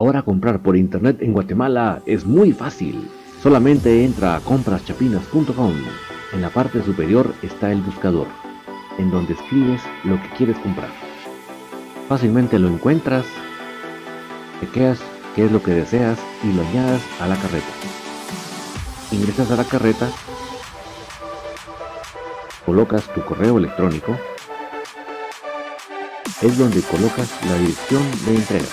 Ahora comprar por internet en Guatemala es muy fácil. Solamente entra a compraschapinas.com. En la parte superior está el buscador, en donde escribes lo que quieres comprar. Fácilmente lo encuentras, chequeas qué es lo que deseas y lo añadas a la carreta. Ingresas a la carreta, colocas tu correo electrónico, es donde colocas la dirección de entrega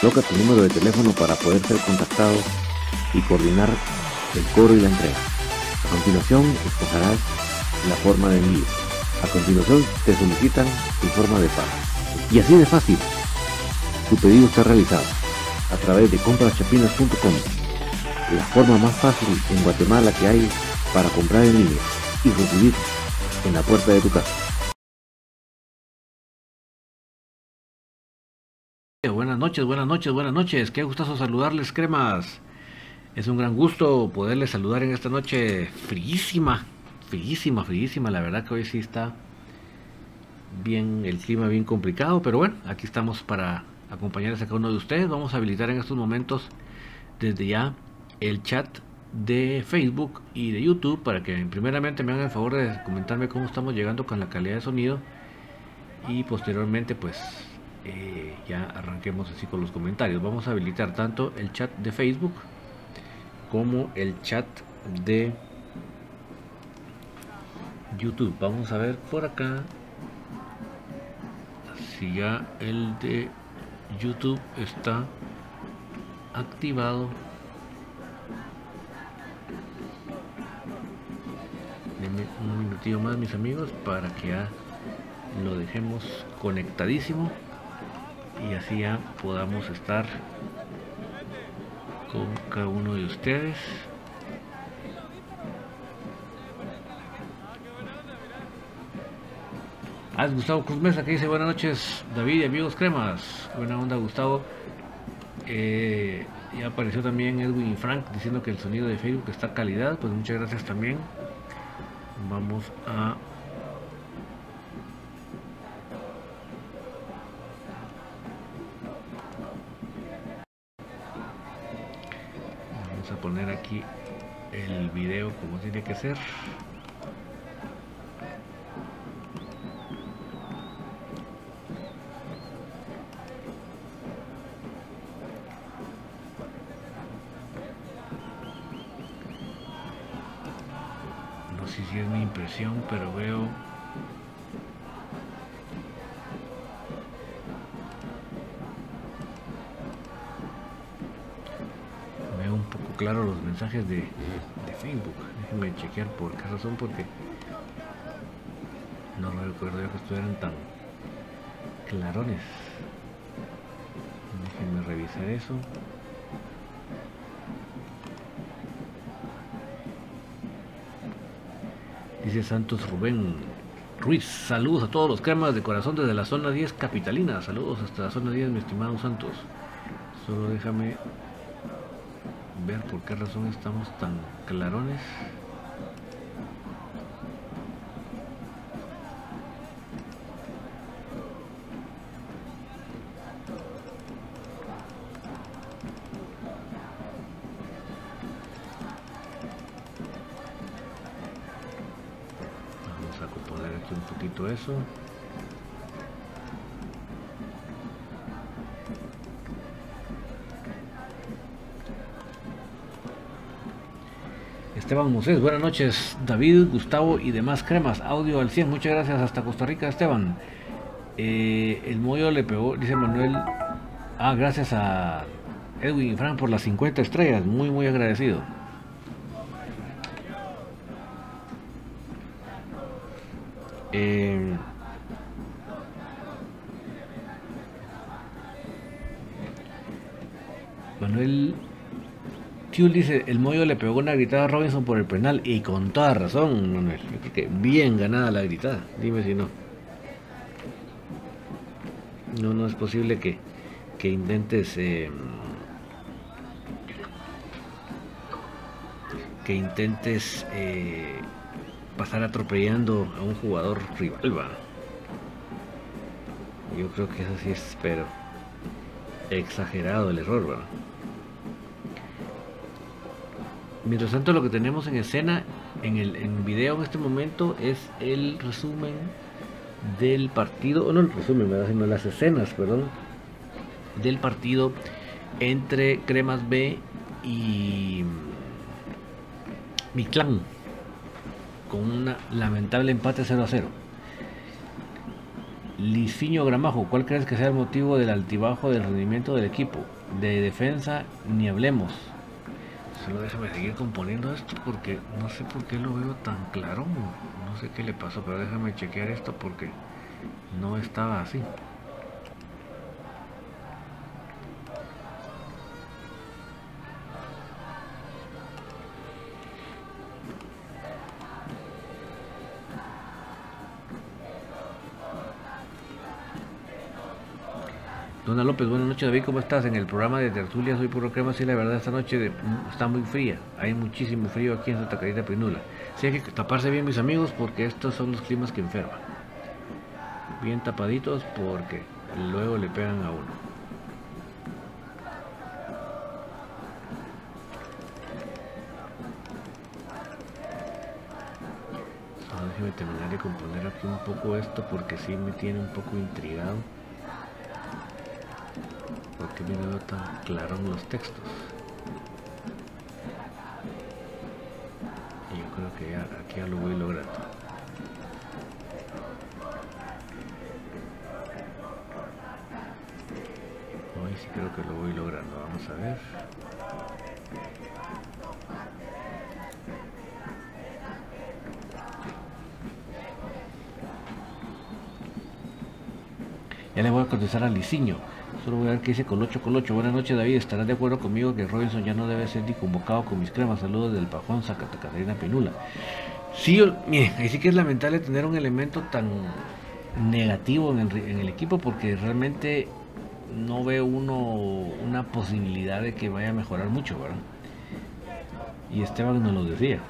Coloca tu número de teléfono para poder ser contactado y coordinar el cobro y la entrega. A continuación escogerás la forma de envío. A continuación te solicitan tu forma de pago. Y así de fácil, tu pedido está realizado a través de compraschapinas.com, la forma más fácil en Guatemala que hay para comprar en línea y recibir en la puerta de tu casa. Noches, buenas noches, buenas noches. Qué gustazo saludarles, cremas. Es un gran gusto poderles saludar en esta noche fríísima, fríísima, fríísima. La verdad que hoy sí está bien, el clima bien complicado, pero bueno, aquí estamos para acompañarles a cada uno de ustedes. Vamos a habilitar en estos momentos desde ya el chat de Facebook y de YouTube para que primeramente me hagan el favor de comentarme cómo estamos llegando con la calidad de sonido y posteriormente pues eh, ya arranquemos así con los comentarios. Vamos a habilitar tanto el chat de Facebook como el chat de YouTube. Vamos a ver por acá si ya el de YouTube está activado. Denme un minutito más mis amigos para que ya lo dejemos conectadísimo y así ya podamos estar con cada uno de ustedes. Ah, Gustavo Cruz Mesa que dice buenas noches David y amigos cremas. Buena onda Gustavo. Eh, ya apareció también Edwin Frank diciendo que el sonido de Facebook está calidad. Pues muchas gracias también. Vamos a poner aquí el video como tiene que ser mensajes de, Facebook. Déjenme chequear por qué razón, porque no recuerdo yo que estuvieran tan clarones. Déjenme revisar eso. Dice Santos Rubén Ruiz, saludos a todos los cremas de corazón desde la zona 10 capitalina. Saludos hasta la zona 10, mi estimado Santos. Solo déjame ver por qué razón estamos tan clarones. Vamos a componer aquí un poquito eso. Buenas noches, David, Gustavo y demás cremas, audio al 100, muchas gracias. Hasta Costa Rica, Esteban. Eh, el mollo le pegó, dice Manuel, ah, gracias a Edwin y Frank por las 50 estrellas, muy, muy agradecido. Eh, Manuel Tiul dice, el Moyo le pegó una gritada a Robinson por el penal y con toda razón, Manuel. bien ganada la gritada, dime si no. No, no es posible que, que intentes... Eh, que intentes eh, pasar atropellando a un jugador rival, va. Yo creo que eso sí es, pero exagerado el error, va. Mientras tanto, lo que tenemos en escena, en el en video en este momento, es el resumen del partido, o no el resumen, ¿verdad? sino las escenas, perdón, del partido entre Cremas B y mi clan con un lamentable empate 0 a 0. Liciño Gramajo, ¿cuál crees que sea el motivo del altibajo del rendimiento del equipo? De defensa ni hablemos. Déjame seguir componiendo esto porque no sé por qué lo veo tan claro. No sé qué le pasó, pero déjame chequear esto porque no estaba así. López, buenas noches David, ¿cómo estás? En el programa de Tertulia Soy Puro Crema, sí, la verdad esta noche mm, está muy fría, hay muchísimo frío aquí en Santa Carita Pinula. Sí hay que taparse bien mis amigos porque estos son los climas que enferman. Bien tapaditos porque luego le pegan a uno. Ahora déjeme terminar de componer aquí un poco esto porque sí me tiene un poco intrigado porque me veo tan claro en los textos. Y yo creo que ya, aquí ya lo voy logrando. Hoy sí creo que lo voy logrando. Vamos a ver. Ya le voy a contestar a Liciño. Solo voy a ver qué dice Colocho Colocho. Buenas noches, David. ¿Estarás de acuerdo conmigo que Robinson ya no debe ser ni convocado con mis cremas? Saludos del Pajón, Santa Catarina Penula. Sí, mire, ahí sí que es lamentable tener un elemento tan negativo en el, equipo porque realmente no ve uno una posibilidad de que vaya a mejorar mucho, ¿verdad? Y Esteban nos lo decía,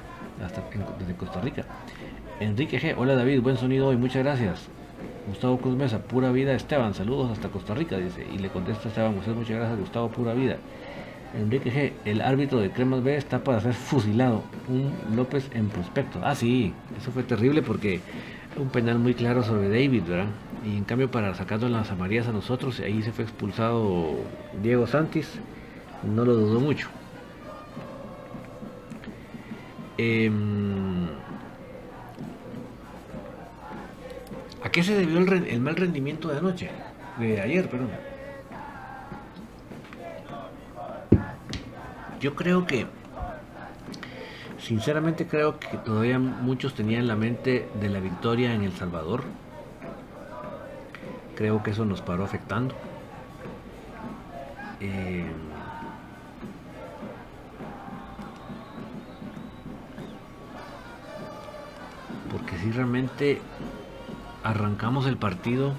hasta desde Costa Rica. Enrique G. Hola David, buen sonido hoy, muchas gracias. Gustavo Cruz Mesa, pura vida Esteban, saludos hasta Costa Rica, dice. Y le contesta Esteban, muchas gracias Gustavo, pura vida. Enrique G, el árbitro de Cremas B está para ser fusilado. Un López en prospecto. Ah, sí, eso fue terrible porque un penal muy claro sobre David, ¿verdad? Y en cambio para sacarnos las amarillas a nosotros, ahí se fue expulsado Diego Santis, no lo dudó mucho. Eh, ¿A qué se debió el, mal rendimiento de anoche? De ayer, perdón. Yo creo que, sinceramente creo que todavía muchos tenían la mente de la victoria en El Salvador. Creo que eso nos paró afectando. Eh, porque si realmente arrancamos el partido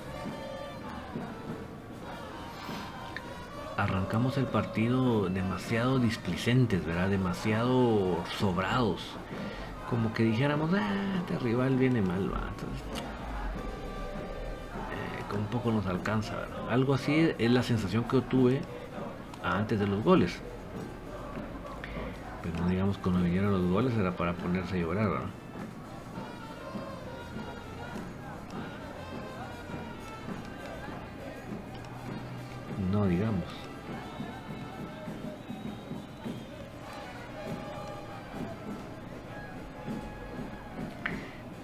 arrancamos el partido demasiado displicentes, ¿verdad? Demasiado sobrados. Como que dijéramos, ah, este rival viene mal, va. Eh, con poco nos alcanza, Algo así es la sensación que tuve antes de los goles. Pero digamos, cuando vinieron los goles era para ponerse a llorar, ¿verdad?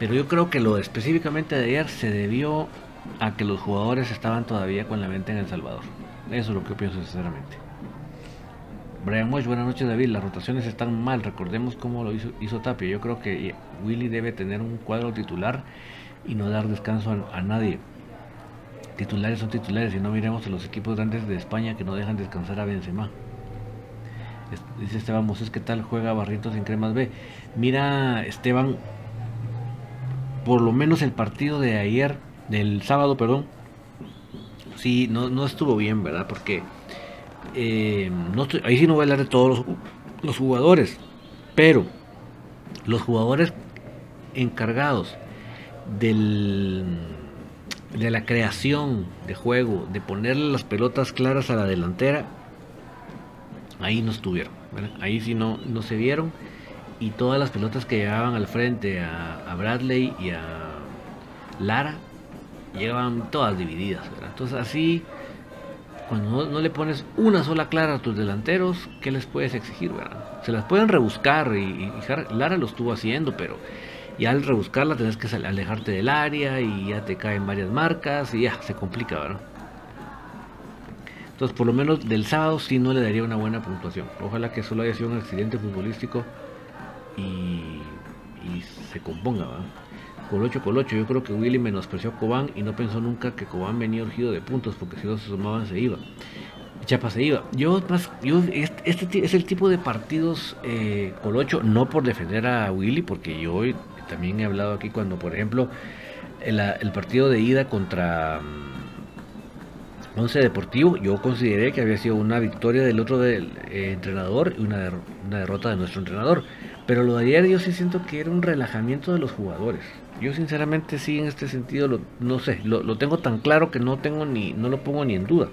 Pero yo creo que lo específicamente de ayer se debió a que los jugadores estaban todavía con la mente en El Salvador. Eso es lo que pienso sinceramente. Brian Mosh, buenas noches David. Las rotaciones están mal. Recordemos cómo lo hizo, hizo Tapia. Yo creo que Willy debe tener un cuadro titular y no dar descanso a nadie titulares son titulares y no miremos a los equipos grandes de España que no dejan descansar a Benzema. Dice Esteban Moses, ¿qué tal juega Barrientos en Cremas B? Mira, Esteban, por lo menos el partido de ayer, del sábado, perdón, sí, no, no estuvo bien, ¿verdad? Porque eh, no ahí sí no voy a hablar de todos los, jugadores, pero los jugadores encargados del, de la creación de juego, de ponerle las pelotas claras a la delantera, ahí no estuvieron. Ahí sí no, no se vieron. Y todas las pelotas que llegaban al frente a, Bradley y a Lara, llegaban todas divididas. Entonces así, cuando no, le pones una sola clara a tus delanteros, ¿qué les puedes exigir? Se las pueden rebuscar y, Lara lo estuvo haciendo, pero y al rebuscarla tenés que alejarte del área y ya te caen varias marcas y ya se complica, ¿verdad? Entonces, por lo menos del sábado sí no le daría una buena puntuación. Ojalá que solo haya sido un accidente futbolístico y, se componga, ¿verdad? Colocho, Colocho, yo creo que Willy menospreció a Cobán y no pensó nunca que Cobán venía urgido de puntos porque si no se sumaban se iba. Chapa se iba. Yo, más, yo este, es el tipo de partidos, eh, Colocho, no por defender a Willy, porque yo también he hablado aquí cuando, por ejemplo, el, partido de ida contra mm, Once Deportivo, yo consideré que había sido una victoria del otro del, eh, entrenador y una, derrota de nuestro entrenador. Pero lo de ayer yo sí siento que era un relajamiento de los jugadores. Yo sinceramente sí en este sentido lo, no sé, lo, lo, tengo tan claro que no tengo ni, no lo pongo ni en duda.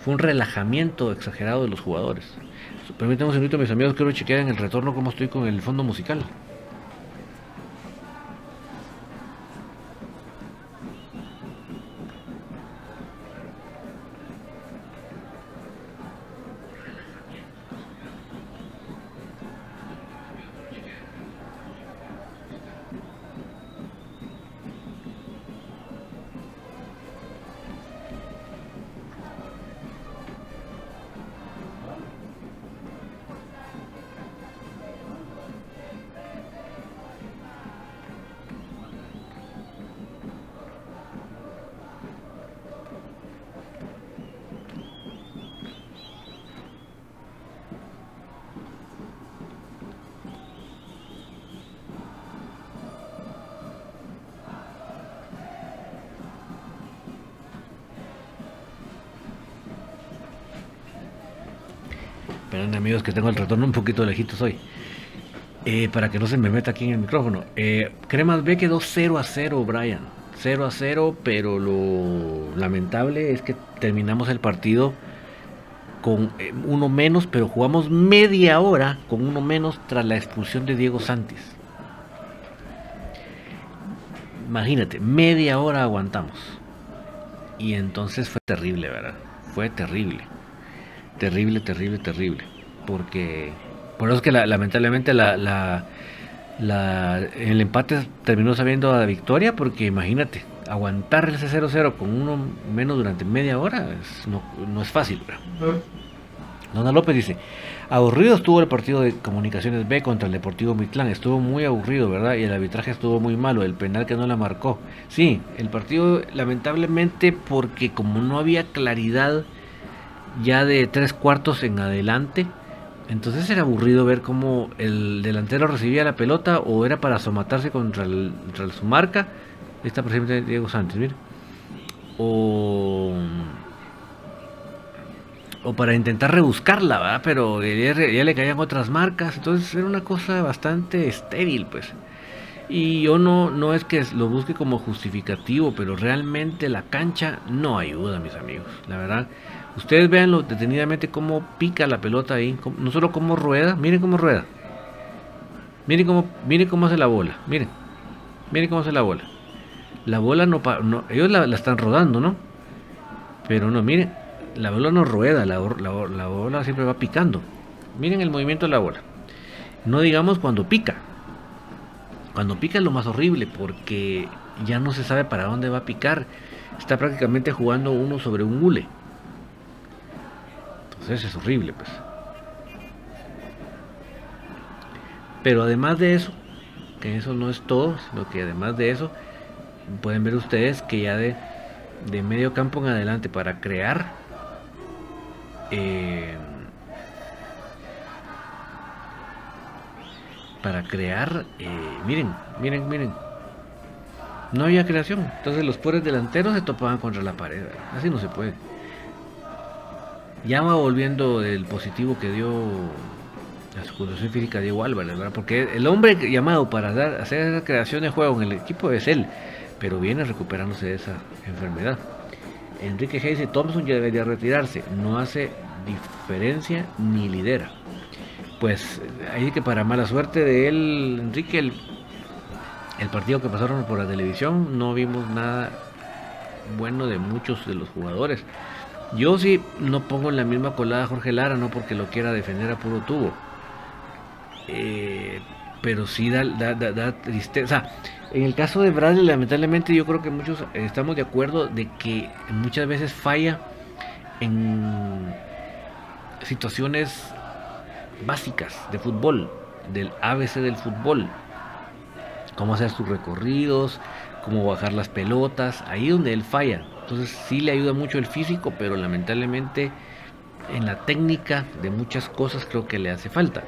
Fue un relajamiento exagerado de los jugadores. Permítanme un segundito mis amigos, quiero chequear en el retorno cómo estoy con el fondo musical. Amigos que tengo el retorno un poquito lejitos hoy. Eh, para que no se me meta aquí en el micrófono. Eh, Cremas B quedó 0 a 0, Brian. 0 a 0, pero lo lamentable es que terminamos el partido con eh, uno menos, pero jugamos media hora con uno menos tras la expulsión de Diego Santis. Imagínate, media hora aguantamos. Y entonces fue terrible, ¿verdad? Fue terrible. Terrible, terrible, terrible porque por eso es que lamentablemente la, la, el empate terminó sabiendo a la victoria, porque imagínate, aguantar ese 0-0 con uno menos durante media hora no, es fácil. Dona López dice, aburrido estuvo el partido de Comunicaciones B contra el Deportivo Mitlán, estuvo muy aburrido, ¿verdad? Y el arbitraje estuvo muy malo, el penal que no la marcó. Sí, el partido lamentablemente porque como no había claridad ya de tres cuartos en adelante, entonces era aburrido ver cómo el delantero recibía la pelota o era para somatarse contra, su marca. Está presente Diego Sánchez, mira. O, o para intentar rebuscarla, ¿verdad? Pero ya, ya, le caían otras marcas. Entonces era una cosa bastante estéril, pues. Y yo no, no es que lo busque como justificativo, pero realmente la cancha no ayuda, mis amigos. La verdad, Ustedes vean detenidamente cómo pica la pelota ahí, no solo cómo rueda, miren cómo rueda. Miren cómo, miren cómo hace la bola, miren. Miren cómo hace la bola. La bola no, no ellos la, están rodando, ¿no? Pero no, miren, la bola no rueda, la, la bola siempre va picando. Miren el movimiento de la bola. No digamos cuando pica. Cuando pica es lo más horrible porque ya no se sabe para dónde va a picar. Está prácticamente jugando uno sobre un hule eso es horrible, pues. Pero además de eso, que eso no es todo, sino que además de eso, pueden ver ustedes que ya de, de medio campo en adelante para crear, eh, para crear, eh, miren, miren, miren, no había creación. Entonces los pobres delanteros se topaban contra la pared, así no se puede. Ya va volviendo el positivo que dio la circulación física Diego Álvarez, ¿verdad? Porque el hombre llamado para dar, hacer esa creación de juego en el equipo es él, pero viene recuperándose de esa enfermedad. Enrique Hayes Thompson ya debería retirarse, no hace diferencia ni lidera. Pues ahí que para mala suerte de él, Enrique, el partido que pasaron por la televisión no vimos nada bueno de muchos de los jugadores. Yo sí no pongo en la misma colada a Jorge Lara, no porque lo quiera defender a puro tubo. Eh, pero sí da, da, tristeza. En el caso de Bradley, lamentablemente, yo creo que muchos estamos de acuerdo de que muchas veces falla en situaciones básicas de fútbol, del ABC del fútbol. Cómo hacer sus recorridos, cómo bajar las pelotas, ahí donde él falla. Entonces sí le ayuda mucho el físico, pero lamentablemente en la técnica de muchas cosas creo que le hace falta.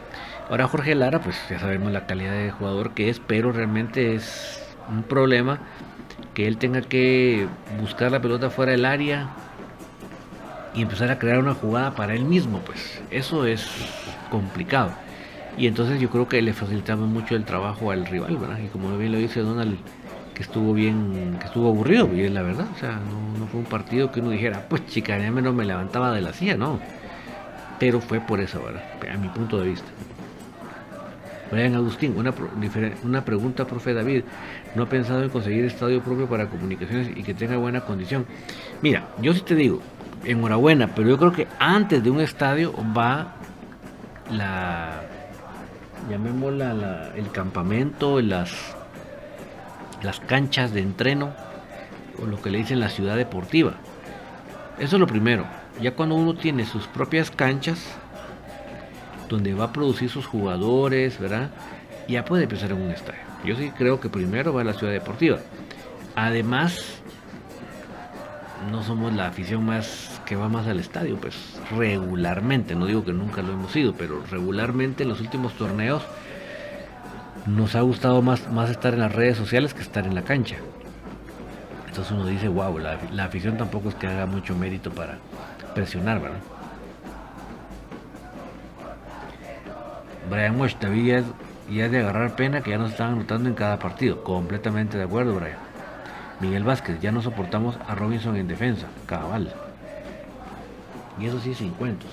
Ahora Jorge Lara, pues ya sabemos la calidad de jugador que es, pero realmente es un problema que él tenga que buscar la pelota fuera del área y empezar a crear una jugada para él mismo, pues eso es complicado. Y entonces yo creo que le facilitamos mucho el trabajo al rival, ¿verdad? Y como bien lo dice Donald, estuvo bien, que estuvo aburrido, es la verdad, o sea, no, fue un partido que uno dijera, pues chica, ya menos me levantaba de la silla, no. Pero fue por eso, ¿verdad? A mi punto de vista. Brian Agustín, una, una pregunta, profe David. ¿No ha pensado en conseguir estadio propio para comunicaciones y que tenga buena condición? Mira, yo sí te digo, enhorabuena, pero yo creo que antes de un estadio va la, llamémosla la, el campamento, las, las canchas de entreno, o lo que le dicen la ciudad deportiva. Eso es lo primero. Ya cuando uno tiene sus propias canchas, donde va a producir sus jugadores, ¿verdad? Ya puede empezar en un estadio. Yo sí creo que primero va a la ciudad deportiva. Además, no somos la afición más que va más al estadio, pues regularmente, no digo que nunca lo hemos sido, pero regularmente en los últimos torneos nos ha gustado más, más estar en las redes sociales que estar en la cancha. Entonces uno dice, wow, la, afición tampoco es que haga mucho mérito para presionar, ¿verdad? Brian es, ya es de agarrar pena que ya nos están anotando en cada partido. Completamente de acuerdo, Brian. Miguel Vázquez, ya no soportamos a Robinson en defensa. Cabal. Y eso sí, sin cuentos.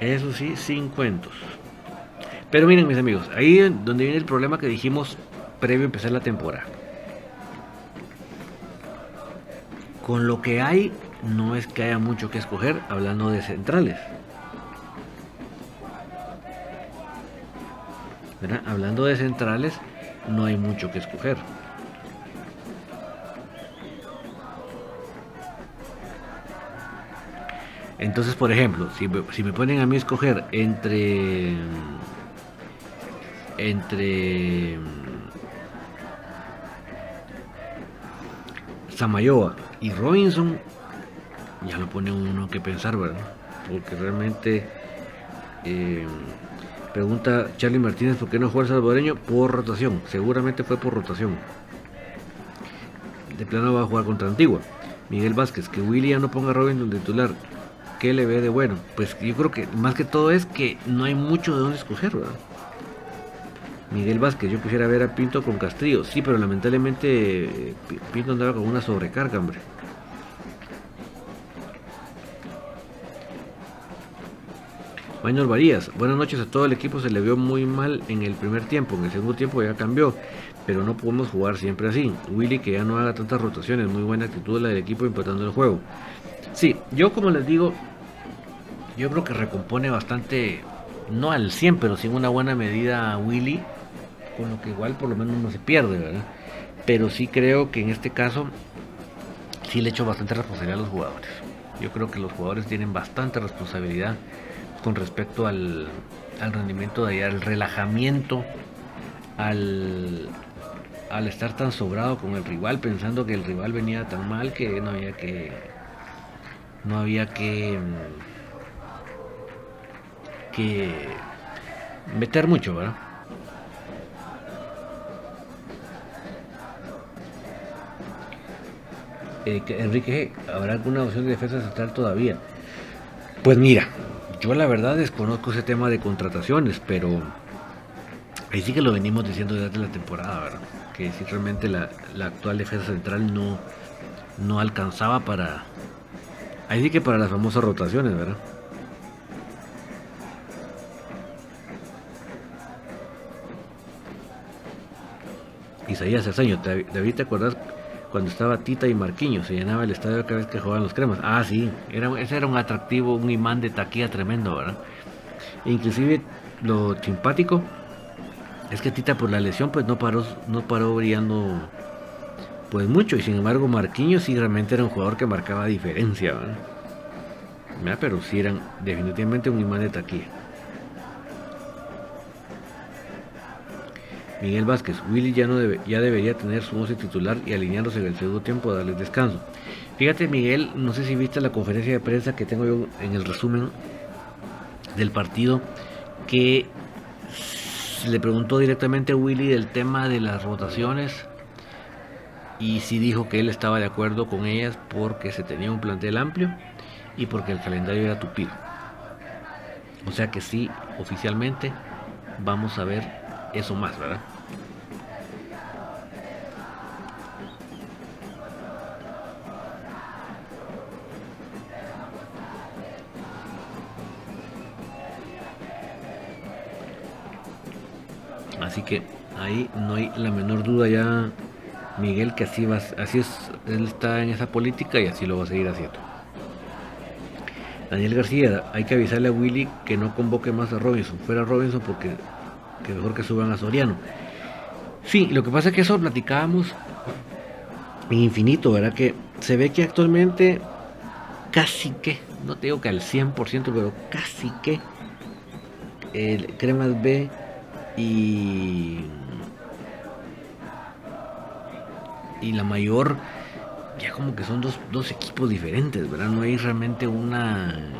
Eso sí, sin cuentos. Pero miren mis amigos, ahí es donde viene el problema que dijimos previo a empezar la temporada. Con lo que hay, no es que haya mucho que escoger hablando de centrales. Hablando de centrales, no hay mucho que escoger. Entonces, por ejemplo, si, me ponen a mí escoger entre entre Samayoa y Robinson, ya lo pone uno que pensar, ¿verdad? Porque realmente eh, Pregunta Charlie Martínez, ¿por qué no juega el salvadoreño? Por rotación, seguramente fue por rotación. De plano va a jugar contra Antigua. Miguel Vázquez, que Willy ya no ponga a Robinson titular. ¿Qué le ve de bueno? Pues yo creo que más que todo es que no hay mucho de dónde escoger, ¿verdad? Miguel Vázquez, yo quisiera ver a Pinto con Castrillo. Sí, pero lamentablemente eh, Pinto andaba con una sobrecarga, hombre. Mañor Varías, buenas noches a todo el equipo, se le vio muy mal en el primer tiempo, en el segundo tiempo ya cambió, pero no podemos jugar siempre así. Willy que ya no haga tantas rotaciones, muy buena actitud la del equipo empatando el juego. Sí, yo como les digo, yo creo que recompone bastante, no al 100, pero sin una buena medida a Willy, con lo que igual por lo menos no se pierde, ¿verdad? Pero sí creo que en este caso sí le echo bastante responsabilidad a los jugadores. Yo creo que los jugadores tienen bastante responsabilidad con respecto al, rendimiento de ayer, al relajamiento, al, al estar tan sobrado con el rival, pensando que el rival venía tan mal que no había que no había que que meter mucho, ¿verdad? Eh, Enrique, ¿habrá alguna opción de defensa central todavía? Pues mira, yo la verdad desconozco ese tema de contrataciones, pero ahí sí que lo venimos diciendo desde la temporada, ¿verdad? Que si realmente la, actual defensa central no, no alcanzaba para... Ahí sí que para las famosas rotaciones, ¿verdad? Isaías Cerceño, David, ¿te acuerdas cuando estaba Tita y Marquiño? Se llenaba el estadio cada vez que jugaban los cremas. Ah, sí, era, ese era un atractivo, un imán de taquilla tremendo, ¿verdad? E inclusive lo simpático es que Tita por la lesión pues no paró, no paró brillando pues mucho y sin embargo Marquinhos sí realmente era un jugador que marcaba diferencia, ¿verdad? Pero sí eran definitivamente un imán de taquilla. Miguel Vázquez, Willy ya, no debe, ya debería tener su 11 titular y alineándose en el segundo tiempo, darles descanso. Fíjate Miguel, no sé si viste la conferencia de prensa que tengo yo en el resumen del partido, que le preguntó directamente a Willy del tema de las rotaciones y sí dijo que él estaba de acuerdo con ellas porque se tenía un plantel amplio y porque el calendario era tupido. O sea que sí, oficialmente vamos a ver eso más, ¿verdad? Así que ahí no hay la menor duda ya, Miguel, que así va, así es, él está en esa política y así lo va a seguir haciendo. Daniel García, hay que avisarle a Willy que no convoque más a Robinson. Fuera Robinson porque que mejor que suban a Soriano. Sí, lo que pasa es que eso platicábamos infinito, ¿verdad? Que se ve que actualmente casi que, no te digo que al 100%, pero casi que el Cremas B y, y la mayor ya como que son dos, dos equipos diferentes, ¿verdad? No hay realmente una...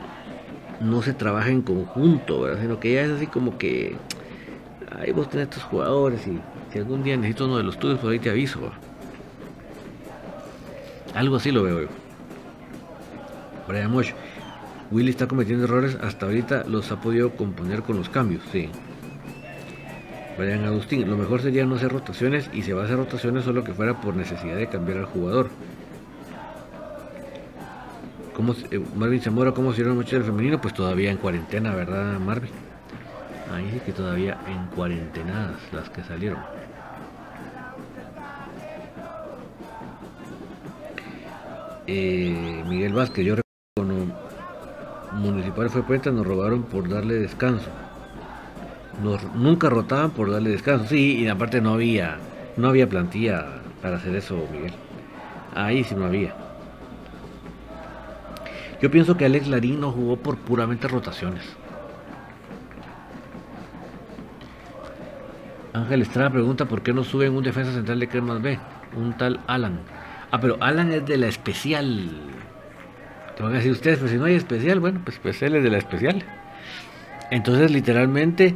No se trabaja en conjunto, ¿verdad? Sino que ya es así como que ahí vos tenés tus jugadores y si algún día necesito uno de los tuyos, por ahí te aviso. Algo así lo veo yo. Brian Mosh, Willy está cometiendo errores, hasta ahorita los ha podido componer con los cambios, sí. Brian Agustín, lo mejor sería no hacer rotaciones y se va a hacer rotaciones solo que fuera por necesidad de cambiar al jugador. ¿Cómo, eh, Marvin Zamora, ¿cómo se dieron mucho el femenino? Pues todavía en cuarentena, ¿verdad, Marvin? Ahí sí que todavía en cuarentenadas las que salieron. Eh, Miguel Vázquez, yo recuerdo cuando Municipal fue puesta nos robaron por darle descanso. Nos, nunca rotaban por darle descanso. Sí, y aparte no había, no había plantilla para hacer eso, Miguel. Ahí sí no había. Yo pienso que Alex Larín no jugó por puramente rotaciones. Ángel Estrada pregunta por qué no suben un defensa central de Cremas B, un tal Alan. Ah, pero Alan es de la especial. Te van a decir ustedes, pues si no hay especial, bueno, pues, pues él es de la especial. Entonces, literalmente,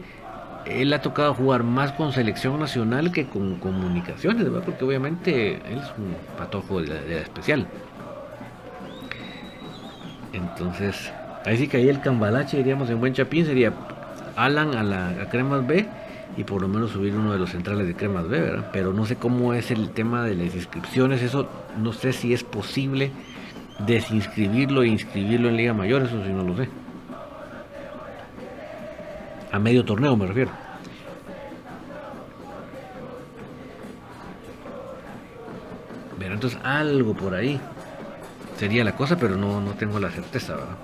él ha tocado jugar más con selección nacional que con comunicaciones, ¿verdad? Porque obviamente él es un patojo de la, especial. Entonces, ahí sí que ahí el cambalache, diríamos en buen chapín, sería Alan a la a Cremas B y por lo menos subir uno de los centrales de Cremas B, ¿verdad? Pero no sé cómo es el tema de las inscripciones, eso no sé si es posible desinscribirlo e inscribirlo en Liga Mayor, eso sí no lo sé. A medio torneo me refiero. Pero entonces algo por ahí sería la cosa, pero no, no tengo la certeza, ¿verdad?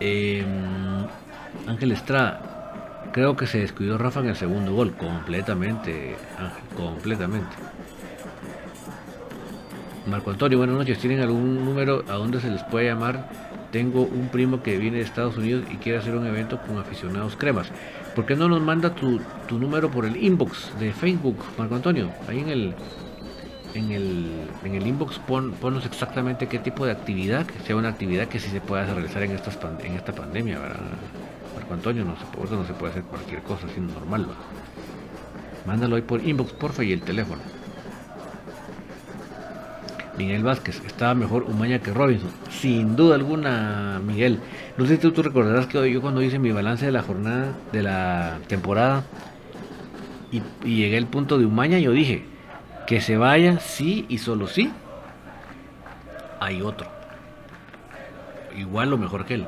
Eh, Ángel Estrada, creo que se descuidó Rafa en el segundo gol, completamente, Ángel, completamente. Marco Antonio, buenas noches. ¿Tienen algún número a dónde se les puede llamar? Tengo un primo que viene de Estados Unidos y quiere hacer un evento con aficionados cremas. ¿Por qué no nos manda tu, número por el inbox de Facebook, Marco Antonio? Ahí en el, en el, en el inbox pon, ponnos exactamente qué tipo de actividad, que sea una actividad que sí se pueda realizar en, estas en esta pandemia, ¿verdad? Antonio, no se, no se puede hacer cualquier cosa así normal, ¿verdad? Mándalo ahí por inbox, porfa, y el teléfono. Miguel Vázquez, estaba mejor Umaña que Robinson. Sin duda alguna, Miguel. No sé si tú, recordarás que yo cuando hice mi balance de la jornada, de la temporada, y, y llegué al punto de Umaña, yo dije, que se vaya, sí y solo sí. Hay otro. Igual o mejor que él.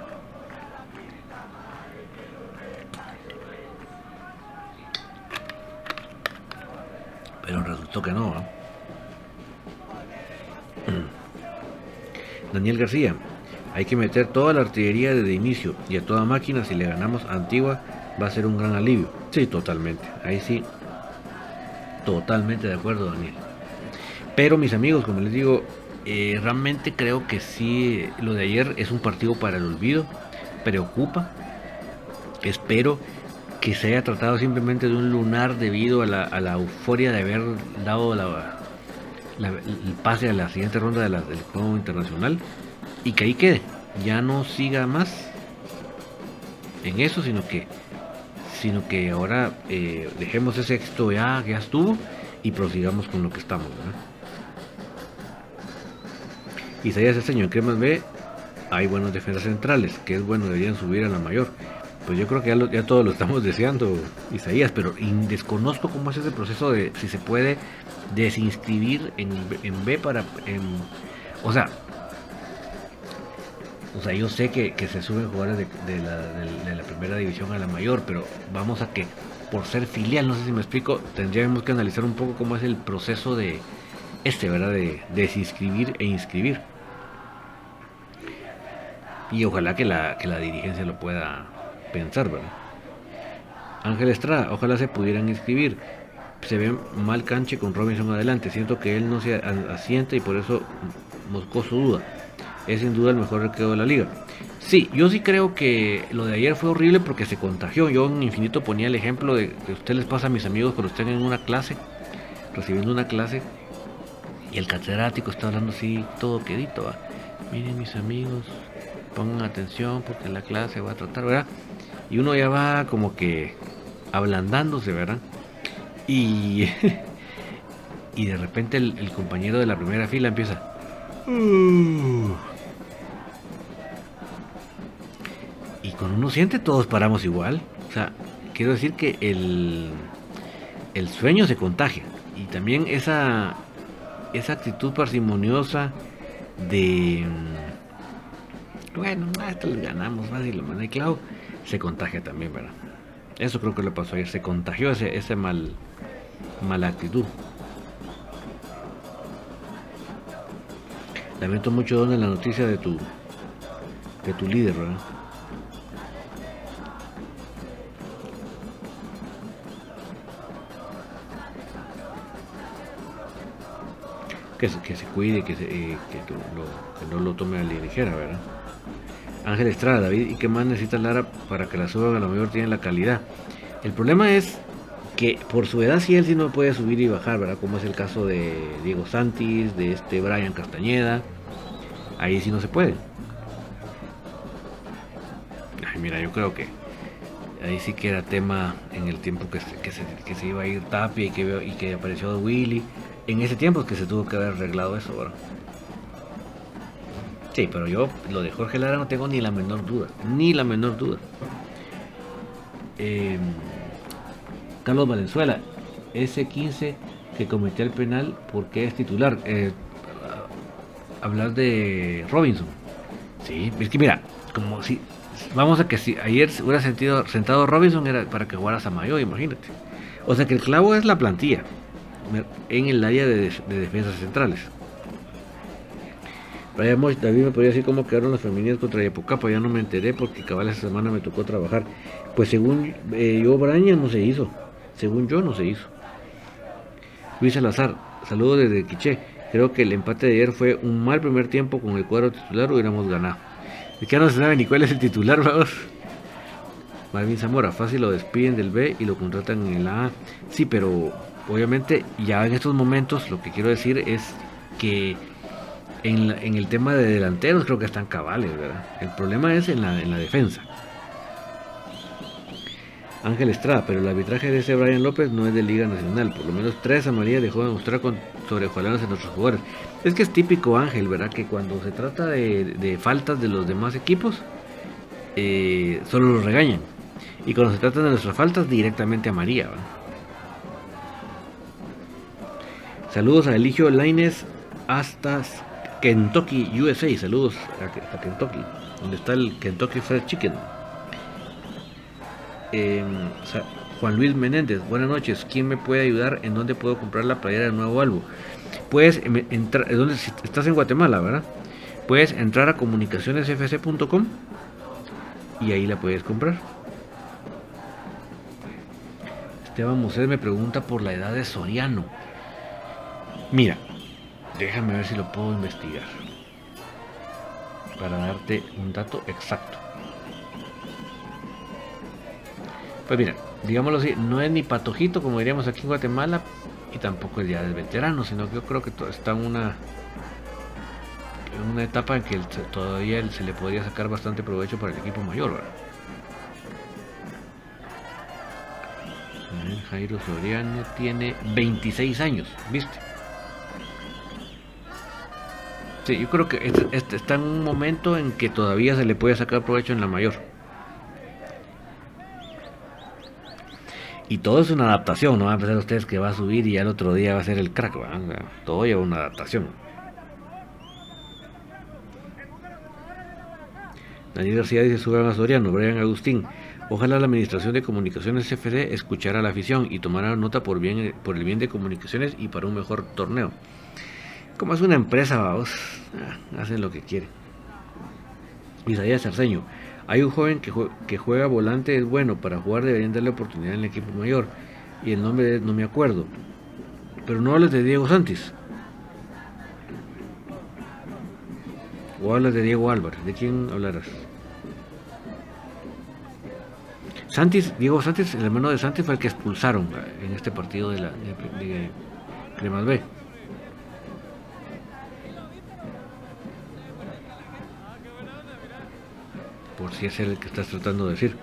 Que no. Daniel García, hay que meter toda la artillería desde inicio y a toda máquina si le ganamos a Antigua va a ser un gran alivio. Sí, totalmente. Ahí sí, totalmente de acuerdo, Daniel. Pero mis amigos, como les digo, eh, realmente creo que sí, lo de ayer es un partido para el olvido. Preocupa. Espero que se haya tratado simplemente de un lunar debido a la, a la euforia de haber dado la, el pase a la siguiente ronda del juego internacional y que ahí quede. Ya no siga más en eso, sino que sino que ahora eh, dejemos ese éxito ya que ya estuvo y prosigamos con lo que estamos. Isaías el señor Cremas B, hay buenos defensas centrales, que es bueno, deberían subir a la mayor. Pues yo creo que ya, ya todos lo estamos deseando, Isaías, pero desconozco cómo es ese proceso de si se puede desinscribir en, en B para... o sea, o sea, yo sé que, se suben jugadores de, la, primera división a la mayor, pero vamos a que por ser filial, no sé si me explico, tendríamos que analizar un poco cómo es el proceso de este, ¿verdad? De desinscribir e inscribir. Y ojalá que la, que la dirigencia lo pueda pensar, ¿verdad? Ángel Estrada, ojalá se pudieran inscribir se ve mal canche con Robinson adelante. Siento que él no se asienta y por eso Moscoso duda. Es sin duda el mejor recreo de la liga. Sí, yo sí creo que lo de ayer fue horrible porque se contagió. Yo en Infinito ponía el ejemplo de que usted les pasa a mis amigos cuando estén en una clase, recibiendo una clase, y el catedrático está hablando así, todo quedito. Miren mis amigos, pongan atención porque la clase va a tratar, ¿verdad? Y uno ya va como que ablandándose, ¿verdad? Y, y de repente el, compañero de la primera fila empieza. Uh". Y cuando uno siente, todos paramos igual. O sea, quiero decir que el, el sueño se contagia. Y también esa, esa actitud parsimoniosa de. Mm, bueno, esto le ganamos fácil, lo claro. Se contagia también, ¿verdad? Eso creo que le pasó ayer. Se contagió ese, ese mal mala actitud. Lamento mucho donde la noticia de tu de tu líder, ¿verdad? Que se, que se cuide, que, se, eh, que, no lo tome a la ligera, ¿verdad? Ángel Estrada, David, ¿y qué más necesita Lara para que la suban a lo mejor tiene la calidad? El problema es que por su edad sí él sí no puede subir y bajar, ¿verdad? Como es el caso de Diego Santis, de este Brian Castañeda. Ahí sí no se puede. Ay, mira, yo creo que ahí sí que era tema en el tiempo que se, que se, iba a ir Tapia y que, y que apareció Willy. En ese tiempo es que se tuvo que haber arreglado eso, ¿verdad? Sí, pero yo lo de Jorge Lara no tengo ni la menor duda, ni la menor duda. Eh, Carlos Valenzuela, ese 15 que cometió el penal, porque es titular? Eh, hablar de Robinson. Sí, es que mira, como si vamos a que si ayer hubiera sentido, sentado Robinson era para que jugara Samayo, imagínate. O sea que el clavo es la plantilla en el área de, defensas centrales. David me podría decir cómo quedaron las femeninas contra Yapocapa, ya no me enteré porque cabal esa semana me tocó trabajar. Pues según eh, yo, Braña no se hizo. Según yo, no se hizo. Luis Salazar, saludo desde Quiché. Creo que el empate de ayer fue un mal primer tiempo con el cuadro titular, hubiéramos ganado. Es que no se sabe ni cuál es el titular, vamos. Marvin Zamora, fácil lo despiden del B y lo contratan en el A. Sí, pero obviamente ya en estos momentos lo que quiero decir es que en, el tema de delanteros creo que están cabales, ¿verdad? El problema es en la, en la defensa. Ángel Estrada, pero el arbitraje de ese Brian López no es de Liga Nacional. Por lo menos tres amarillas dejó de mostrar con sobrejaladas en nuestros jugadores. Es que es típico Ángel, ¿verdad? Que cuando se trata de, faltas de los demás equipos, eh, solo los regañan. Y cuando se trata de nuestras faltas, directamente a María. Saludos a Eligio Laines hasta Kentucky, USA. Saludos a, Kentucky, donde está el Kentucky Fried Chicken. Eh, Juan Luis Menéndez, buenas noches. ¿Quién me puede ayudar? ¿En dónde puedo comprar la playera de nuevo álbum? Puedes em, entrar, ¿dónde, estás en Guatemala, ¿verdad? Puedes entrar a comunicacionesfc.com y ahí la puedes comprar. Esteban Mosés me pregunta por la edad de Soriano. Mira, déjame ver si lo puedo investigar para darte un dato exacto. Pues mira, digámoslo así, no es ni patojito como diríamos aquí en Guatemala y tampoco es ya del veterano, sino que yo creo que está en una en una etapa en que todavía se le podría sacar bastante provecho para el equipo mayor, ¿verdad? Jairo Soriano tiene 26 años, ¿viste? Sí, yo creo que este, este está en un momento en que todavía se le puede sacar provecho en la mayor. Y todo es una adaptación, no van a pensar ustedes que va a subir y ya el otro día va a ser el crack, todo lleva una adaptación. Daniel García dice, suban a Soriano, Brian Agustín. Ojalá la Administración de Comunicaciones CFD escuchara la afición y tomara nota por, bien, por el bien de comunicaciones y para un mejor torneo. Como es una empresa, vamos, ah, hacen lo que quieren. Isaías Cerceño, hay un joven que, que juega volante, es bueno, para jugar deberían darle oportunidad en el equipo mayor. Y el nombre no me acuerdo. Pero no hablas de Diego Santis. O hablas de Diego Álvarez. ¿De quién hablarás? Santis, Diego Santis, el hermano de Santis fue el que expulsaron en este partido de la de, de B. por si es el que estás tratando de decir.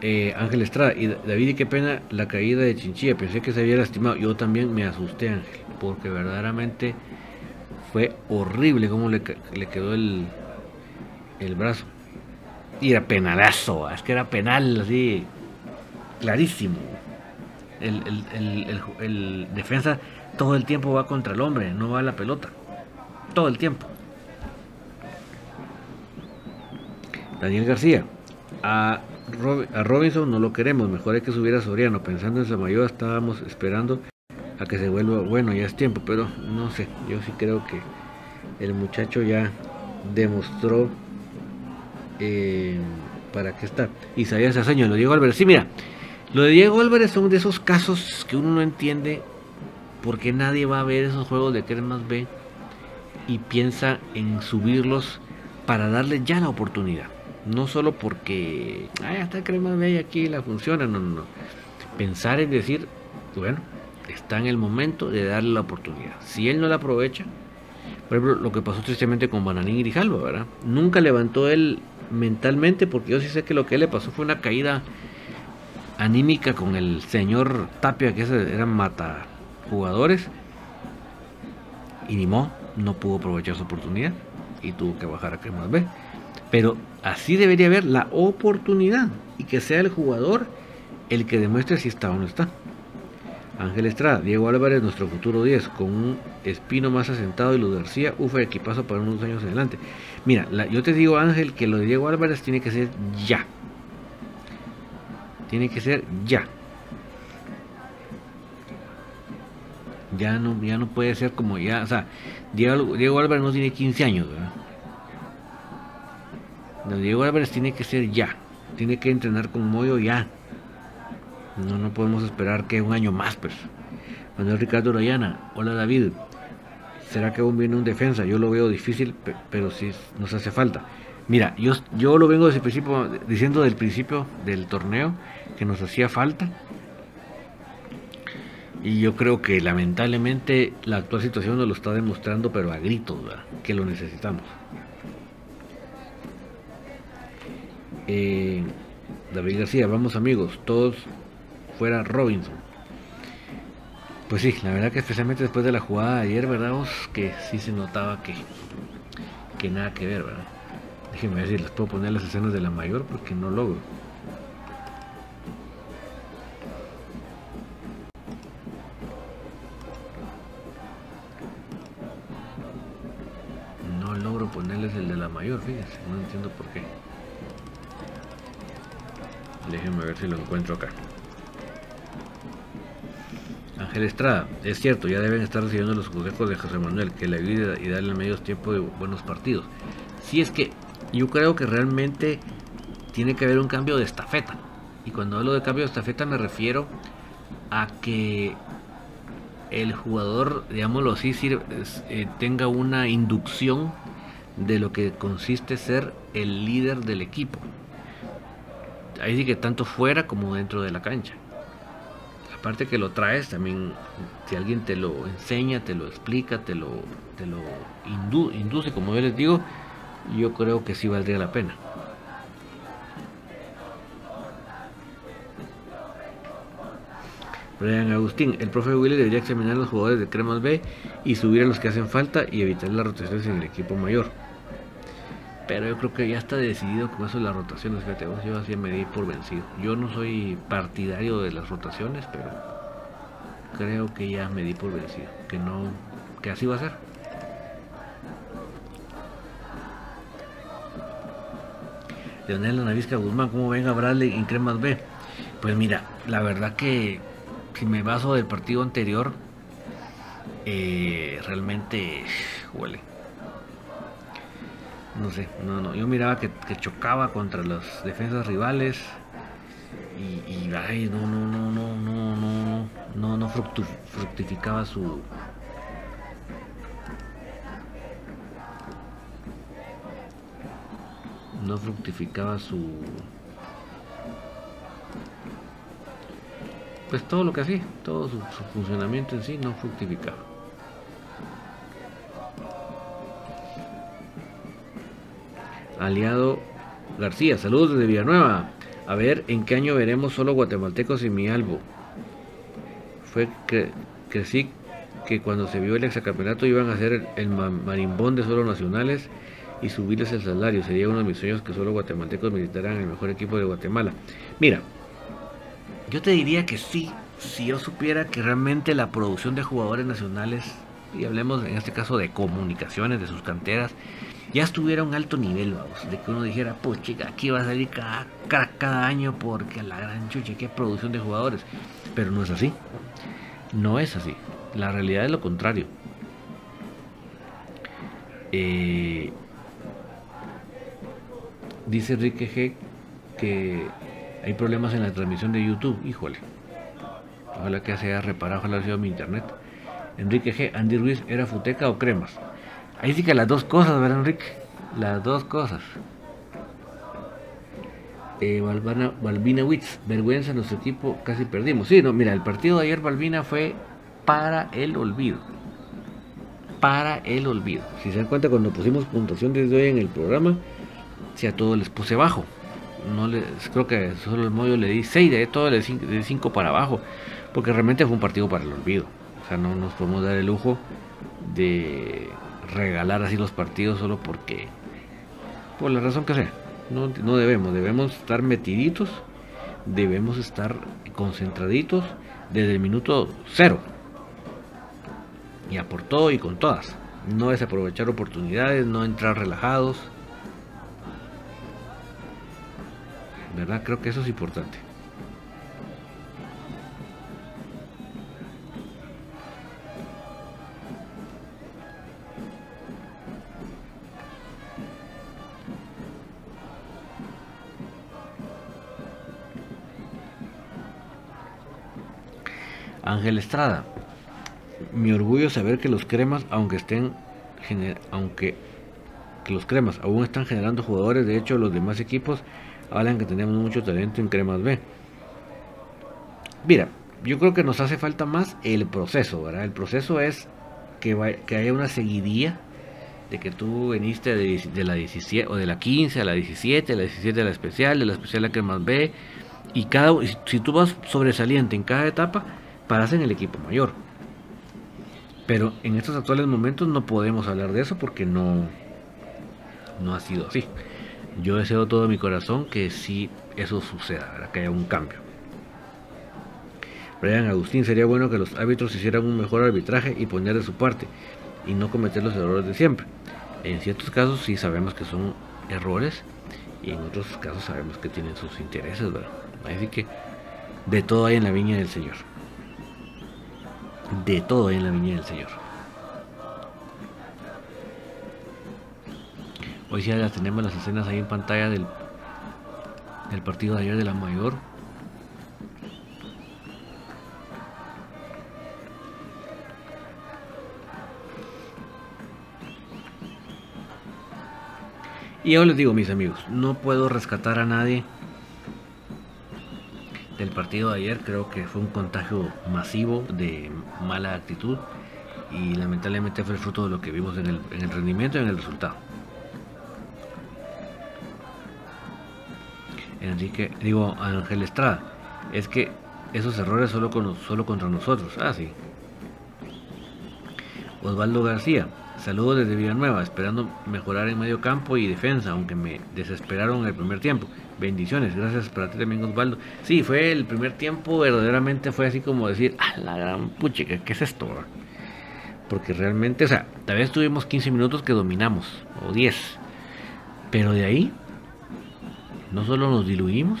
Eh, Ángel Estrada, y David, y qué pena la caída de Chinchilla, pensé que se había lastimado. Yo también me asusté, Ángel, porque verdaderamente fue horrible cómo le, quedó el, el brazo. Y era penalazo, es que era penal así, clarísimo. El, el, el defensa todo el tiempo va contra el hombre, no va a la pelota. Todo el tiempo. Daniel García. A, Robinson no lo queremos, mejor hay que subir a Soriano. Pensando en Samayoa estábamos esperando a que se vuelva, bueno, ya es tiempo, pero no sé, yo sí creo que el muchacho ya demostró eh, para qué está. Isaías Azaño, lo Diego Álvarez. Sí, mira, lo de Diego Álvarez son de esos casos que uno no entiende porque nadie va a ver esos juegos de que más B y piensa en subirlos para darle ya la oportunidad. No solo porque, ay, hasta crema ve aquí la funciona, no, no, no. Pensar en decir, bueno, está en el momento de darle la oportunidad. Si él no la aprovecha, por ejemplo, lo que pasó tristemente con Bananín y ¿verdad? Nunca levantó él mentalmente, porque yo sí sé que lo que le pasó fue una caída anímica con el señor Tapia, que eran mata jugadores, y ni no pudo aprovechar su oportunidad y tuvo que bajar a Cremas B. Pero así debería haber la oportunidad y que sea el jugador el que demuestre si está o no está. Ángel Estrada, Diego Álvarez, nuestro futuro 10, con un espino más asentado y Luz García, ufa, equipazo para unos años adelante. Mira, yo te digo, Ángel, que lo de Diego Álvarez tiene que ser ya. Tiene que ser ya. Ya no, ya no puede ser como ya, o sea, Diego, Diego Álvarez no tiene 15 años, ¿verdad? Diego Álvarez tiene que ser ya. Tiene que entrenar con Moyo ya. No, no podemos esperar que un año más, pues. Manuel Ricardo Orellana, hola David. ¿Será que aún viene un defensa? Yo lo veo difícil, pero sí nos hace falta. Mira, yo, yo lo vengo desde el principio, diciendo del principio del torneo que nos hacía falta. Y yo creo que lamentablemente la actual situación nos lo está demostrando, pero a gritos, que lo necesitamos. Eh, David García, vamos amigos, todos fuera Robinson. Pues sí, la verdad que especialmente después de la jugada de ayer, ¿verdad? que sí se notaba que, que nada que ver, ¿verdad? Déjenme ver si les puedo poner las escenas de la mayor porque no logro. No logro ponerles el de la mayor, fíjense, no entiendo por qué. Déjenme si lo encuentro acá. Ángel Estrada, es cierto, ya deben estar recibiendo los consejos de José Manuel, que le ayude y darle medio tiempo de buenos partidos. Si es que yo creo que realmente tiene que haber un cambio de estafeta. Y cuando hablo de cambio de estafeta me refiero a que el jugador, digámoslo así, eh, tenga una inducción de lo que consiste ser el líder del equipo. Ahí sí que tanto fuera como dentro de la cancha. Aparte que lo traes, también si alguien te lo enseña, te lo explica, te lo, te lo induce, como yo les digo, yo creo que sí valdría la pena. Brian Agustín, el profe Willy debería examinar a los jugadores de Cremas B y subir a los que hacen falta y evitar las rotaciones en el equipo mayor. Pero yo creo que ya está decidido con eso de las rotaciones. Fíjate, yo así me di por vencido. Yo no soy partidario de las rotaciones, pero creo que ya me di por vencido. Que no, que así va a ser. Leonel Navisca Guzmán, ¿cómo ven a Bradley en Cremas B? Pues mira, la verdad que si me baso del partido anterior, eh, realmente huele. No sé, no, no. Yo miraba que, chocaba contra las defensas rivales y, y ay, no, no, no, no, no, no, no, no fructificaba su, no fructificaba su pues todo lo que hacía todo su, funcionamiento en sí no fructificaba aliado García saludos desde Villanueva a ver en qué año veremos solo guatemaltecos en mi albo fue que crecí que cuando se vio el exacampeonato iban a ser el, el marimbón de solo nacionales y subirles el salario. Sería uno de mis sueños que solo guatemaltecos militaran el mejor equipo de Guatemala. Mira, yo te diría que sí, si yo supiera que realmente la producción de jugadores nacionales, y hablemos en este caso de comunicaciones, de sus canteras, ya estuviera un alto nivel, vamos, de que uno dijera, pues chica, aquí va a salir cada, cada, año porque la gran chucha, qué producción de jugadores. Pero no es así. No es así. La realidad es lo contrario. Eh, Dice Enrique G que hay problemas en la transmisión de YouTube. Híjole. Ojalá que se haya reparado, ojalá sido mi internet. Enrique G. Andy Ruiz, ¿era futeca o cremas? Ahí sí que las dos cosas, ¿verdad, Enrique? Las dos cosas. Eh, Balbina Witz, vergüenza, nuestro equipo casi perdimos. Sí, no, mira, el partido de ayer, Balbina, fue para el olvido. Para el olvido. Si se dan cuenta, cuando pusimos puntuación desde hoy en el programa, si a todos les puse bajo. No les, creo que solo el modo le di 6, de todo di 5 para abajo. Porque realmente fue un partido para el olvido. O sea, no nos podemos dar el lujo de regalar así los partidos solo porque, por la razón que sea. No, no debemos, debemos estar metiditos, debemos estar concentraditos desde el minuto cero. Y a por todo y con todas. No desaprovechar oportunidades, no entrar relajados ¿verdad? Creo que eso es importante. Ángel Estrada. mi orgullo es saber que los cremas, aunque estén, aunque que los cremas aún están generando jugadores, de hecho los demás equipos hablan que tenemos mucho talento en cremas B. Mira, yo creo que nos hace falta más el proceso, ¿verdad? El proceso es que, que haya una seguidilla de que tú veniste de, la 17 o de la 15 a la 17, a la 17 a la especial, de la especial a la cremas B, y cada si tú vas sobresaliente en cada etapa, paras en el equipo mayor. Pero en estos actuales momentos no podemos hablar de eso porque no, no ha sido así. Yo deseo todo mi corazón que sí eso suceda, que haya un cambio. Brian Agustín, sería bueno que los árbitros hicieran un mejor arbitraje y poner de su parte y no cometer los errores de siempre. En ciertos casos sí sabemos que son errores y en otros casos sabemos que tienen sus intereses, ¿verdad? Así que de todo hay en la viña del Señor. De todo en la viña del Señor. Hoy ya las tenemos las escenas ahí en pantalla del, del partido de ayer de la mayor. Y yo les digo, mis amigos, no puedo rescatar a nadie del partido de ayer. Creo que fue un contagio masivo de mala actitud y lamentablemente fue el fruto de lo que vimos en el, en el rendimiento y en el resultado. Enrique, digo, Ángel Estrada, es que esos errores solo, solo contra nosotros. Ah, sí. Osvaldo García, saludos desde Villanueva, esperando mejorar en medio campo y defensa, aunque me desesperaron el primer tiempo. Bendiciones, gracias para ti también Osvaldo. Sí, fue el primer tiempo, verdaderamente fue así como decir, ah, la gran puchica, ¿qué es esto? Porque realmente, o sea, tal vez tuvimos 15 minutos que dominamos, o 10, pero de ahí no solo nos diluimos,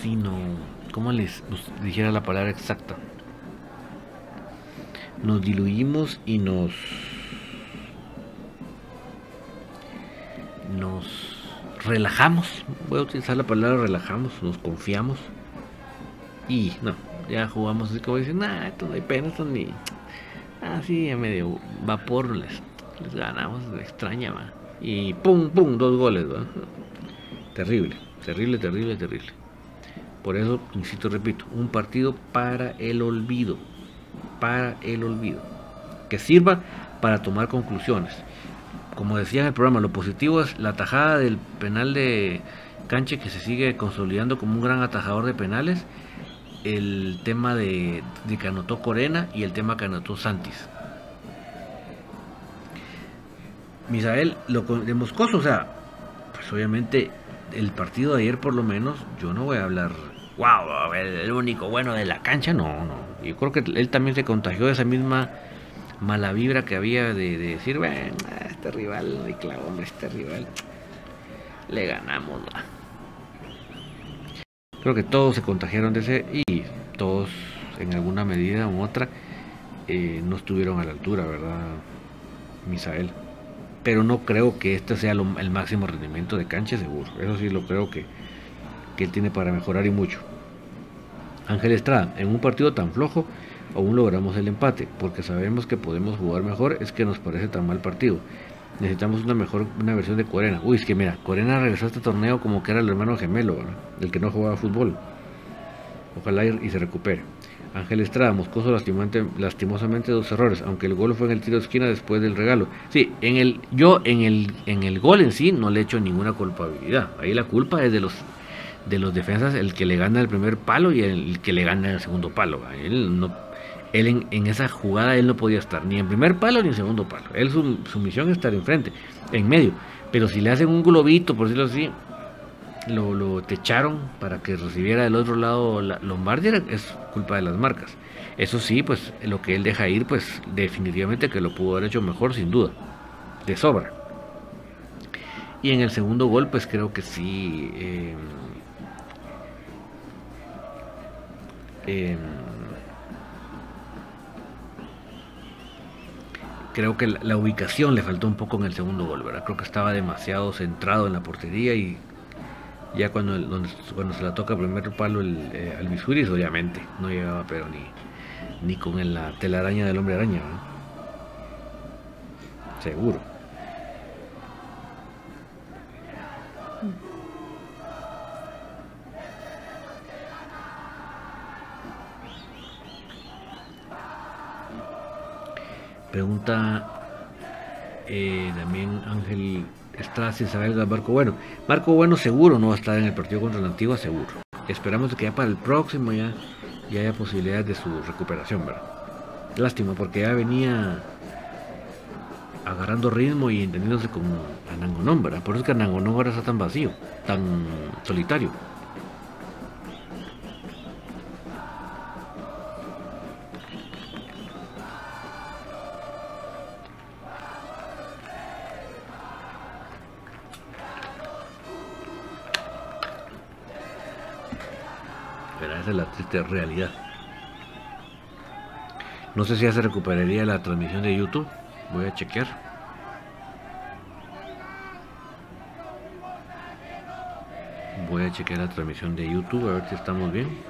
sino, ¿cómo les dijera la palabra exacta? Nos diluimos y nos nos relajamos, voy a utilizar la palabra relajamos, nos confiamos y no, ya jugamos así como dicen, nah, esto no hay pena, esto ni así a medio vapor les ganamos, extraña, va. Y pum, pum, dos goles. Terrible, terrible, terrible, terrible. Por eso, insisto, repito, un partido para el olvido. Para el olvido. Que sirva para tomar conclusiones. Como decía en el programa, lo positivo es la tajada del penal de Canche que se sigue consolidando como un gran atajador de penales. El tema de, de Corena y el tema que anotó Santis. Misael, lo de Moscoso, o sea, pues obviamente el partido de ayer por lo menos, yo no voy a hablar, wow, el único bueno de la cancha, no, no. Yo creo que él también se contagió de esa misma mala vibra que había de, decir, bueno, este rival, y claro, hombre, este rival, le ganamos. Creo que todos se contagiaron de ese y todos en alguna medida u otra eh, no estuvieron a la altura, ¿verdad, Misael? pero no creo que este sea el máximo rendimiento de cancha seguro. Eso sí lo creo que, que él tiene para mejorar y mucho. Ángel Estrada, en un partido tan flojo, aún logramos el empate, porque sabemos que podemos jugar mejor, es que nos parece tan mal partido. Necesitamos una mejor una versión de Corena. Uy, es que mira, Corena regresó a este torneo como que era el hermano gemelo, el que no jugaba fútbol. Ojalá y se recupere. Ángel Estrada, Moscoso lastimosamente dos errores, aunque el gol fue en el tiro de esquina después del regalo. Sí, en el, yo en el, en el gol en sí no le echo ninguna culpabilidad. Ahí la culpa es de los de los defensas, el que le gana el primer palo y el que le gana el segundo palo. Él no, él en, esa jugada él no podía estar ni en primer palo ni en segundo palo. Él su, su misión es estar enfrente, en medio. Pero si le hacen un globito, por decirlo así, lo, lo techaron para que recibiera del otro lado la Lombardi es culpa de las marcas. Eso sí, pues lo que él deja ir, pues definitivamente que lo pudo haber hecho mejor, sin duda, de sobra. Y en el segundo gol, pues creo que sí. Eh, creo que la, ubicación le faltó un poco en el segundo gol, ¿verdad? Creo que estaba demasiado centrado en la portería y Ya cuando, cuando se la toca el primer palo el, eh, al Misuris, obviamente, no llegaba pero ni, ni con la telaraña del hombre araña. Seguro. Pregunta eh, también Ángel está sin saber de Marco Bueno. Marco Bueno seguro no va a estar en el partido contra la Antigua, seguro. Esperamos que ya para el próximo ya, ya haya posibilidades de su recuperación, ¿verdad? Lástima, porque ya venía agarrando ritmo y entendiéndose con Anangonón, ¿verdad? Por eso es que Anangonón ahora está tan vacío, tan solitario. De realidad. No sé si ya se recuperaría la transmisión de YouTube. Voy a chequear. Voy a chequear la transmisión de YouTube a ver si estamos bien.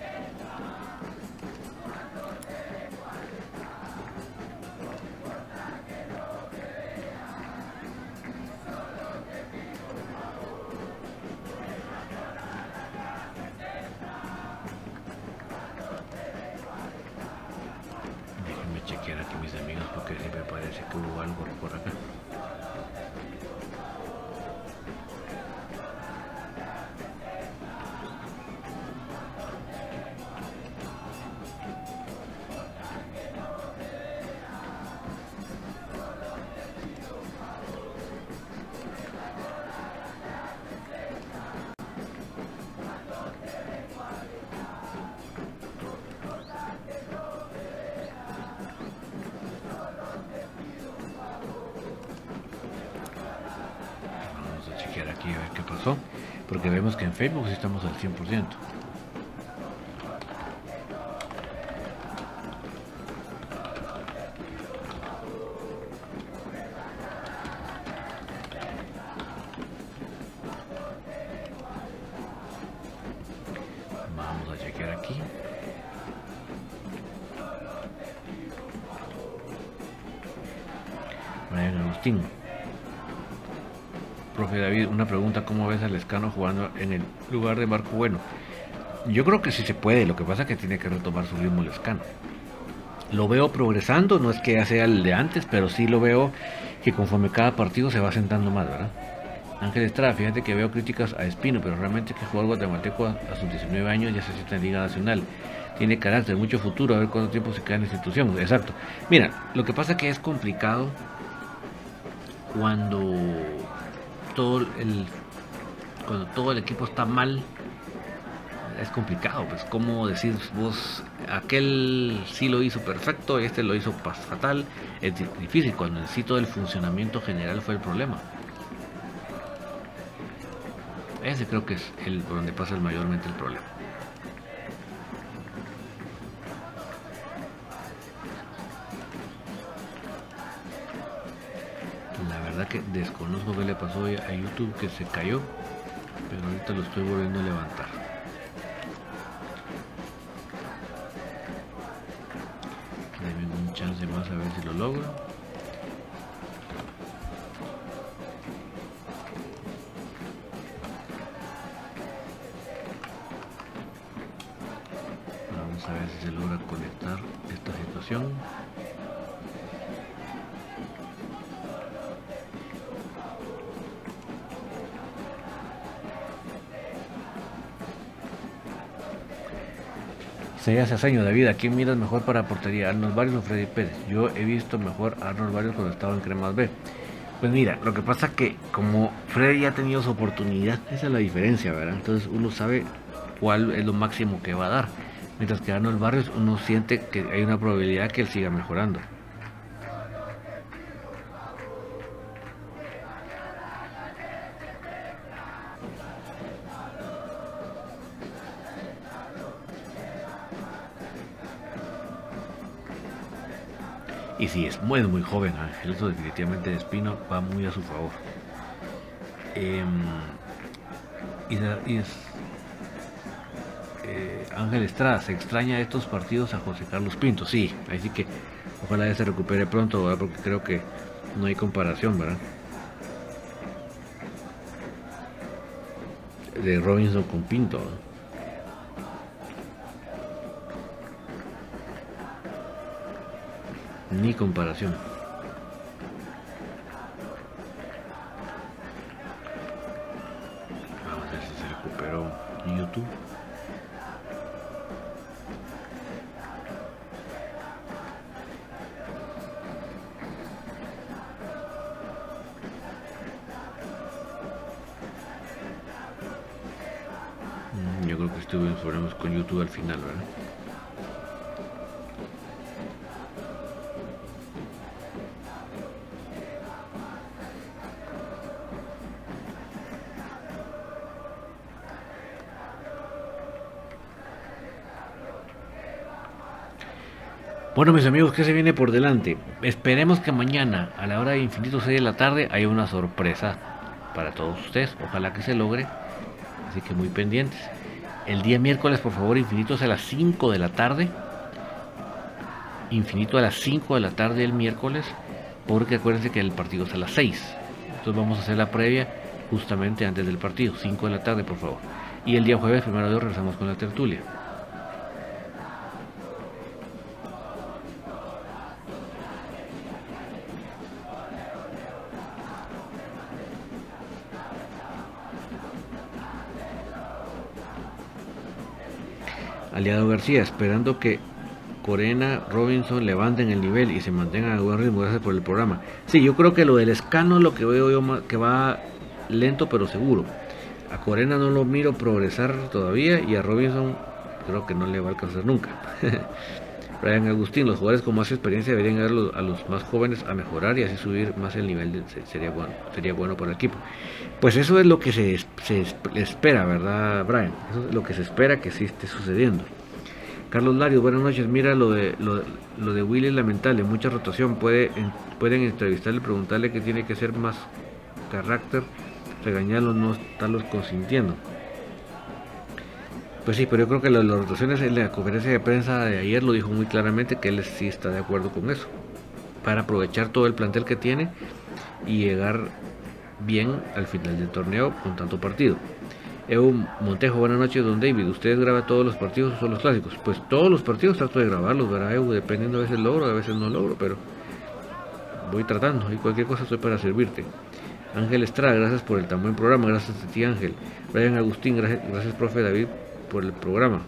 Facebook estamos al 100%. Vamos a chequear aquí. Brian Agustín. David, una pregunta, ¿cómo ves al Escano jugando en el lugar de Marco Bueno? Yo creo que sí se puede, lo que pasa es que tiene que retomar su ritmo el Escano. Lo veo progresando, no es que sea el de antes, pero sí lo veo que conforme cada partido se va sentando más, ¿verdad? Ángel Estrada, fíjate que veo críticas a Espino, pero realmente que jugar guatemalteco a, sus 19 años ya se siente en Liga Nacional. Tiene carácter, mucho futuro, a ver cuánto tiempo se queda en la institución. Exacto. Mira, lo que pasa es que es complicado cuando todo el cuando todo el equipo está mal es complicado pues como decir vos aquel sí lo hizo perfecto este lo hizo fatal es difícil cuando en sí todo el funcionamiento general fue el problema ese creo que es el donde pasa mayormente el problema que desconozco qué le pasó a YouTube que se cayó, pero ahorita lo estoy volviendo a levantar. Deme un chance más a ver si lo logro. Sería Cesaño, David, ¿a quién miras mejor para portería? ¿Arnold Barrios o Freddy Pérez? Yo he visto mejor a Arnold Barrios cuando estaba en Cremas B. Pues mira, lo que pasa que como Freddy ha tenido su oportunidad, esa es la diferencia, ¿verdad? Entonces uno sabe cuál es lo máximo que va a dar. Mientras que Arnold Barrios uno siente que hay una probabilidad que él siga mejorando. Y si es muy, muy joven Ángel, eso definitivamente de Espino va muy a su favor. Em, y, es, eh, Ángel Estrada, se extraña estos partidos a José Carlos Pinto. Sí, así que ojalá ya se recupere pronto, porque creo que no hay comparación, ¿verdad? De Robinson con Pinto. Ni comparación. ¿Qué se viene por delante? Esperemos que mañana, a la hora de infinito 6 de la tarde, haya una sorpresa para todos ustedes. Ojalá que se logre. Así que muy pendientes. El día miércoles, por favor, infinito es a las 5 de la tarde. Infinito a las 5 de la tarde el miércoles. Porque acuérdense que el partido es a las 6. Entonces vamos a hacer la previa justamente antes del partido. 5 de la tarde, por favor. Y el día jueves, primero de hoy, regresamos con la tertulia. Aliado García, esperando que Corena, Robinson levanten el nivel y se mantengan a buen ritmo. Gracias por el programa. Sí, yo creo que lo del escano es lo que veo yo que va lento pero seguro. A Corena no lo miro progresar todavía y a Robinson creo que no le va a alcanzar nunca. Brian Agustín, los jugadores con más experiencia deberían ayudar a los más jóvenes a mejorar y así subir más el nivel, sería, bueno, sería bueno para el equipo. Pues eso es lo que se, espera, ¿verdad, Brian? Eso es lo que se espera que sí esté sucediendo. Carlos Larios, buenas noches. Mira lo de, lo, de Willy es lamentable, mucha rotación. Puede, pueden entrevistarle, preguntarle que tiene que ser más carácter, regañarlos, no estarlos consintiendo. Pues sí, pero yo creo que las, rotaciones en la conferencia de prensa de ayer lo dijo muy claramente que él sí está de acuerdo con eso. Para aprovechar todo el plantel que tiene y llegar bien al final del torneo con tanto partido. Evo Montejo, buenas noches, don David. ¿Ustedes graban todos los partidos o son los clásicos? Pues todos los partidos trato de grabarlos, ¿verdad, Evo? Dependiendo a veces logro, a veces no logro, pero voy tratando y cualquier cosa estoy para servirte. Ángel Estrada, gracias por el tan buen programa, gracias a ti Ángel. Brian Agustín, gracias, gracias profe David por el programa.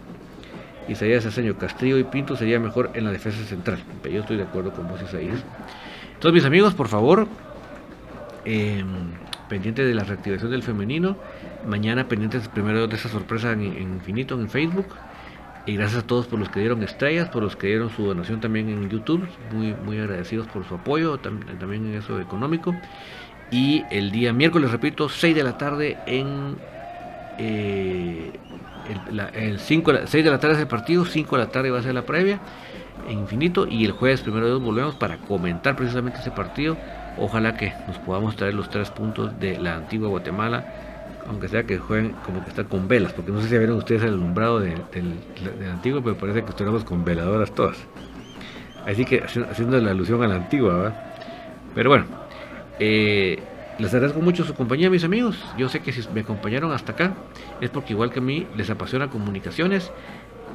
Isaías Aseño, Castillo y Pinto sería mejor en la defensa central. Yo estoy de acuerdo con vos, Isaías. Entonces, mis amigos, por favor, eh, pendiente de la reactivación del femenino. Mañana pendientes primero de esa sorpresa en, Infinito en Facebook. Y gracias a todos por los que dieron estrellas, por los que dieron su donación también en YouTube. Muy, muy agradecidos por su apoyo, también en eso económico. Y el día miércoles, repito, 6 de la tarde en eh, el, 5, 6 de la tarde es el partido, 5 de la tarde va a ser la previa Infinito y el jueves primero de dos volvemos para comentar precisamente ese partido. Ojalá que nos podamos traer los tres puntos de la antigua Guatemala, aunque sea que jueguen como que están con velas, porque no sé si vieron ustedes el alumbrado del, del, antiguo, pero parece que estuviéramos con veladoras todas. Así que haciendo la alusión a la antigua, Pero bueno, eh, les agradezco mucho su compañía, mis amigos. Yo sé que si me acompañaron hasta acá es porque igual que a mí les apasiona comunicaciones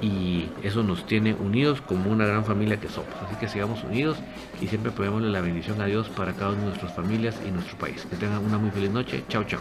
y eso nos tiene unidos como una gran familia que somos. Así que sigamos unidos y siempre pedimosle la bendición a Dios para cada una de nuestras familias y nuestro país. Que tengan una muy feliz noche. Chao, chao.